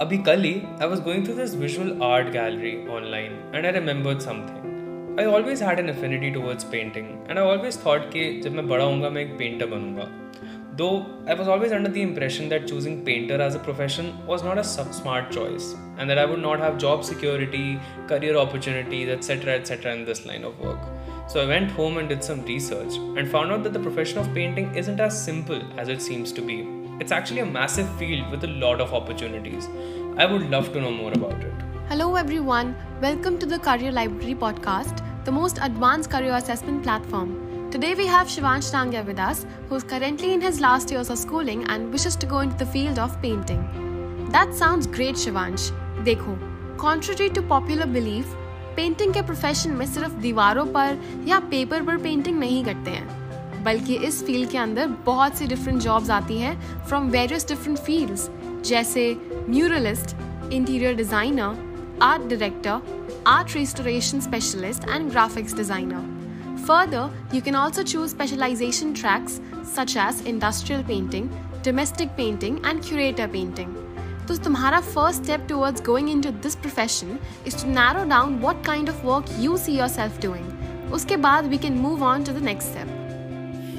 Abhi kali, I was going through this visual art gallery online and I remembered something. I always had an affinity towards painting and I always thought कि जब मैं बड़ा होऊंगा मैं एक painter बनूंगा Though I was always under the impression that choosing painter as a profession was not a smart choice and that I would not have job security, career opportunities, etc. etc. in this line of work. So I went home and did some research and found out that the profession of painting isn't as simple as it seems to be. It's actually a massive field with a lot of opportunities. I would love to know more about it. Hello, everyone. Welcome to the Career Library podcast, the most advanced career assessment platform. Today we have Shivansh Tangya with us, who is currently in his last years of schooling and wishes to go into the field of painting. That sounds great, Shivansh. Dekho, contrary to popular belief, painting के profession में सिर्फ दीवारों पर या paper पर painting नहीं करते हैं बल्कि इस फ़ील्ड के अंदर बहुत सी डिफरेंट जॉब्स आती हैं फ्रॉम वेरियस डिफरेंट फील्ड्स जैसे muralist interior designer art director art restoration specialist and graphics designer further you can also choose specialization tracks such as industrial painting domestic painting and curator painting तो तुम्हारा first step towards going into this profession is to narrow down what kind of work you see yourself doing उसके बाद we can move on to the next step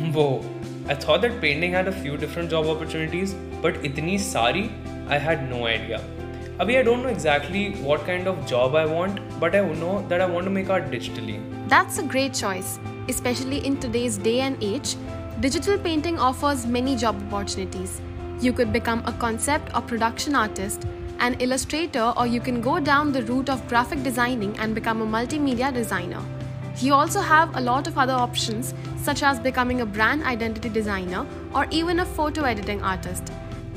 वो I thought that painting had a few different job opportunities, but itni sari, I had no idea. Abhi, I don't know exactly what kind of job I want, but I know that I want to make art digitally. That's a great choice, especially in today's day and age. Digital painting offers many job opportunities. You could become a concept or production artist, an illustrator, or you can go down the route of graphic designing and become a multimedia designer. You also have a lot of other options, such as becoming a brand identity designer or even a photo editing artist.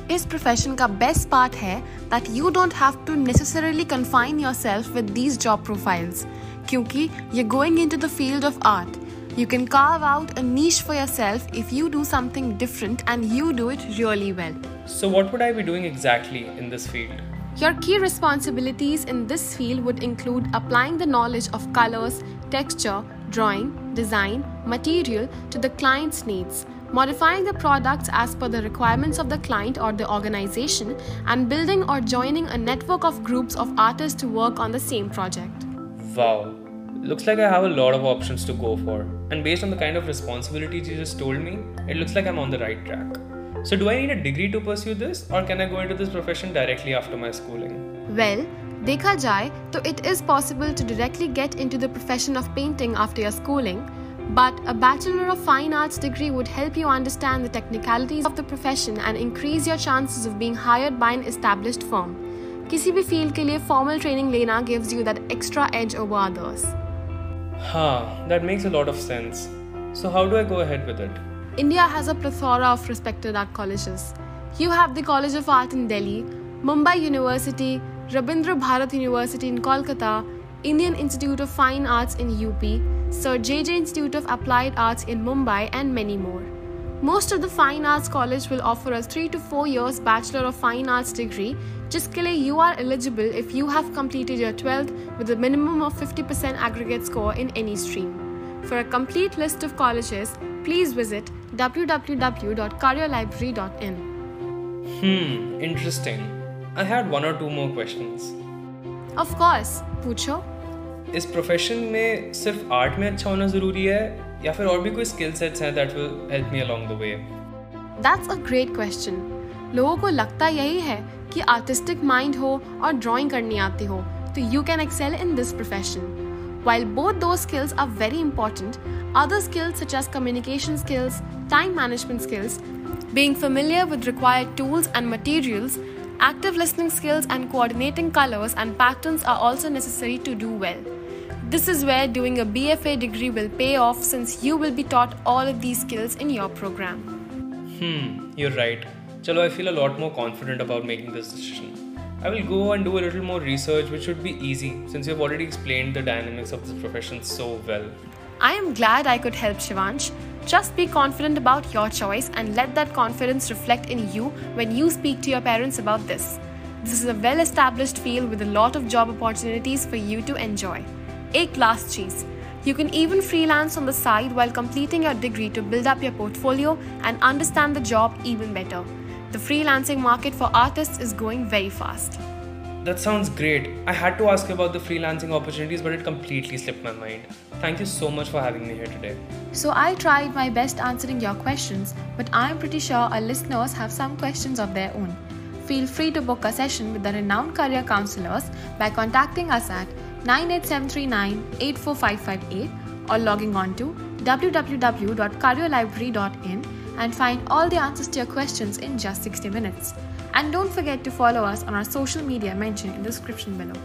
This profession का best part है that you don't have to necessarily confine yourself with these job profiles क्योंकि you're going into the field of art you can carve out a niche for yourself if you do something different and you do it really well. So, what would I be doing exactly in this field? Your key responsibilities in this field would include applying the knowledge of colors, texture, drawing, design, material to the client's needs, modifying the products as per the requirements of the client or the organization, and building or joining a network of groups of artists to work on the same project. Wow, Looks like I have a lot of options to go for, and based on the kind of responsibilities you just told me, it looks like I'm on the right track. So, do I need a degree to pursue this, or can I go into this profession directly after my schooling? Well, देखा जाए तो it is possible to directly get into the profession of painting after your schooling, but a Bachelor of Fine Arts degree would help you understand the technicalities of the profession and increase your chances of being hired by an established firm. किसी भी field के लिए formal training लेना gives you that extra edge over others. Huh, that makes a lot of sense. So, how do I go ahead with it? India has a plethora of respected art colleges. You have the College of Art in Delhi, Mumbai University, Rabindra Bharati University in Kolkata, Indian Institute of Fine Arts in UP, Sir JJ Institute of Applied Arts in Mumbai, and many more. Most of the fine arts college will offer a 3 to 4 years bachelor of fine arts degree Just लिए you are eligible if you have completed your 12th with a minimum of 50% aggregate score in any stream. For a complete list of colleges, please visit www.careerlibrary.in. Hmm, interesting. I had one or two more questions. Of course, पूछो. इस profession में सिर्फ़ art में अच्छा होना ज़रूरी है या फिर और भी कोई स्किल सेट्स हैं that will help me along the way that's a great question लोगों को लगता यही है कि आर्टिस्टिक माइंड हो और ड्राइंग करनी आती हो तो you can excel in this profession While both those skills are very important, other skills such as communication skills, time management skills, being familiar with required tools and materials, active listening skills, and coordinating colors and patterns are also necessary to do well. This is where doing a BFA degree will pay off since you will be taught all of these skills in your program. Hmm, you're right. Chalo, I feel a lot more confident about making this decision. I will go and do a little more research, which should be easy since you've already explained the dynamics of this profession so well. I am glad I could help Shivansh. Just be confident about your choice and let that confidence reflect in you when you speak to your parents about this. This is a well established field with a lot of job opportunities for you to enjoy. A class cheese. You can even freelance on the side while completing your degree to build up your portfolio and understand the job even better the freelancing market for artists is growing very fast. That sounds great. I had to ask about the freelancing opportunities, but it completely slipped my mind. Thank you so much for having me here today. So, I tried my best answering your questions, but I'm pretty sure our listeners have some questions of their own. Feel free to book a session with the renowned career counselors by contacting us at 98739 84558 or logging on to www.careerlibrary.in and find all the answers to your questions in just 60 minutes. And don't forget to follow us on our social media mentioned in the description below.